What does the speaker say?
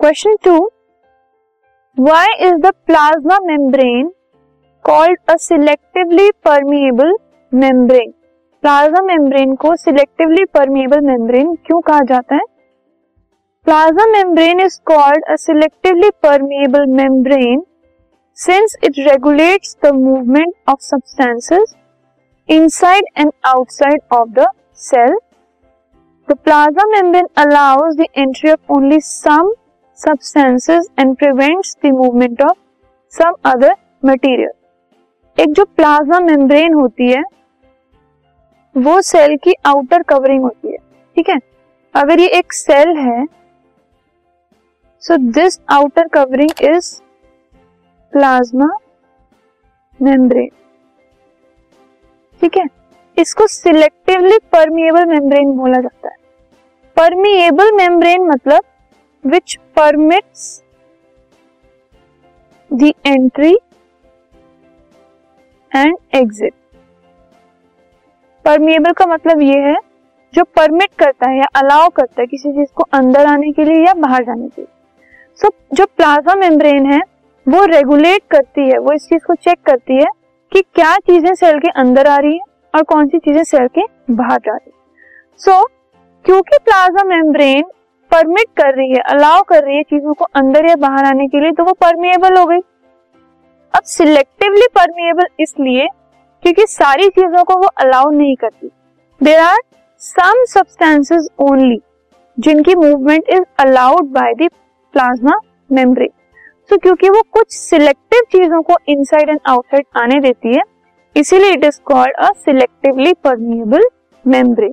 Question two why is the plasma membrane called a selectively permeable membrane plasma membrane को selectively permeable membrane क्यों कहा जाता है? Plasma membrane is called a selectively permeable membrane since it regulates the movement of substances inside and outside of the cell the plasma membrane allows the entry of only some substances and prevents the movement of some other material. एक जो plasma membrane होती है, वो cell की outer covering होती है, ठीक है? अगर ये एक सेल है so this outer covering is plasma membrane ठीक है? इसको सिलेक्टिवली परमिएबल मेम्ब्रेन बोला जाता है। परमिएबल मेम्ब्रेन मतलब which permits the entry and exit permeable का मतलब ये है जो परमिट करता है या अलाउ करता है किसी चीज़ को अंदर आने के लिए या बाहर जाने के लिए। सो so, जो प्लाज्मा मेम्ब्रेन है वो रेगुलेट करती है वो इस चीज़ को चेक करती है कि क्या चीज़ें सेल के अंदर आ रही है और कौन सी चीज़ें सेल के बाहर जा रही है। सो so, क्योंकि प्लाज्मा मेम्ब्रेन परमिट कर रही है अलाउ कर रही है चीज़ों को अंदर या बाहर आने के लिए तो वो परमिएबल हो गई। अब सिलेक्टिवली परमिएबल इसलिए क्योंकि सारी चीज़ों को वो अलाउ नहीं करती। There are some substances only जिनकी movement is allowed by the plasma membrane so क्योंकि वो कुछ सिलेक्टिव चीज़ों को इनसाइड एंड आउटसाइड आने देती है, इसीलिए it is called a selectively permeable membrane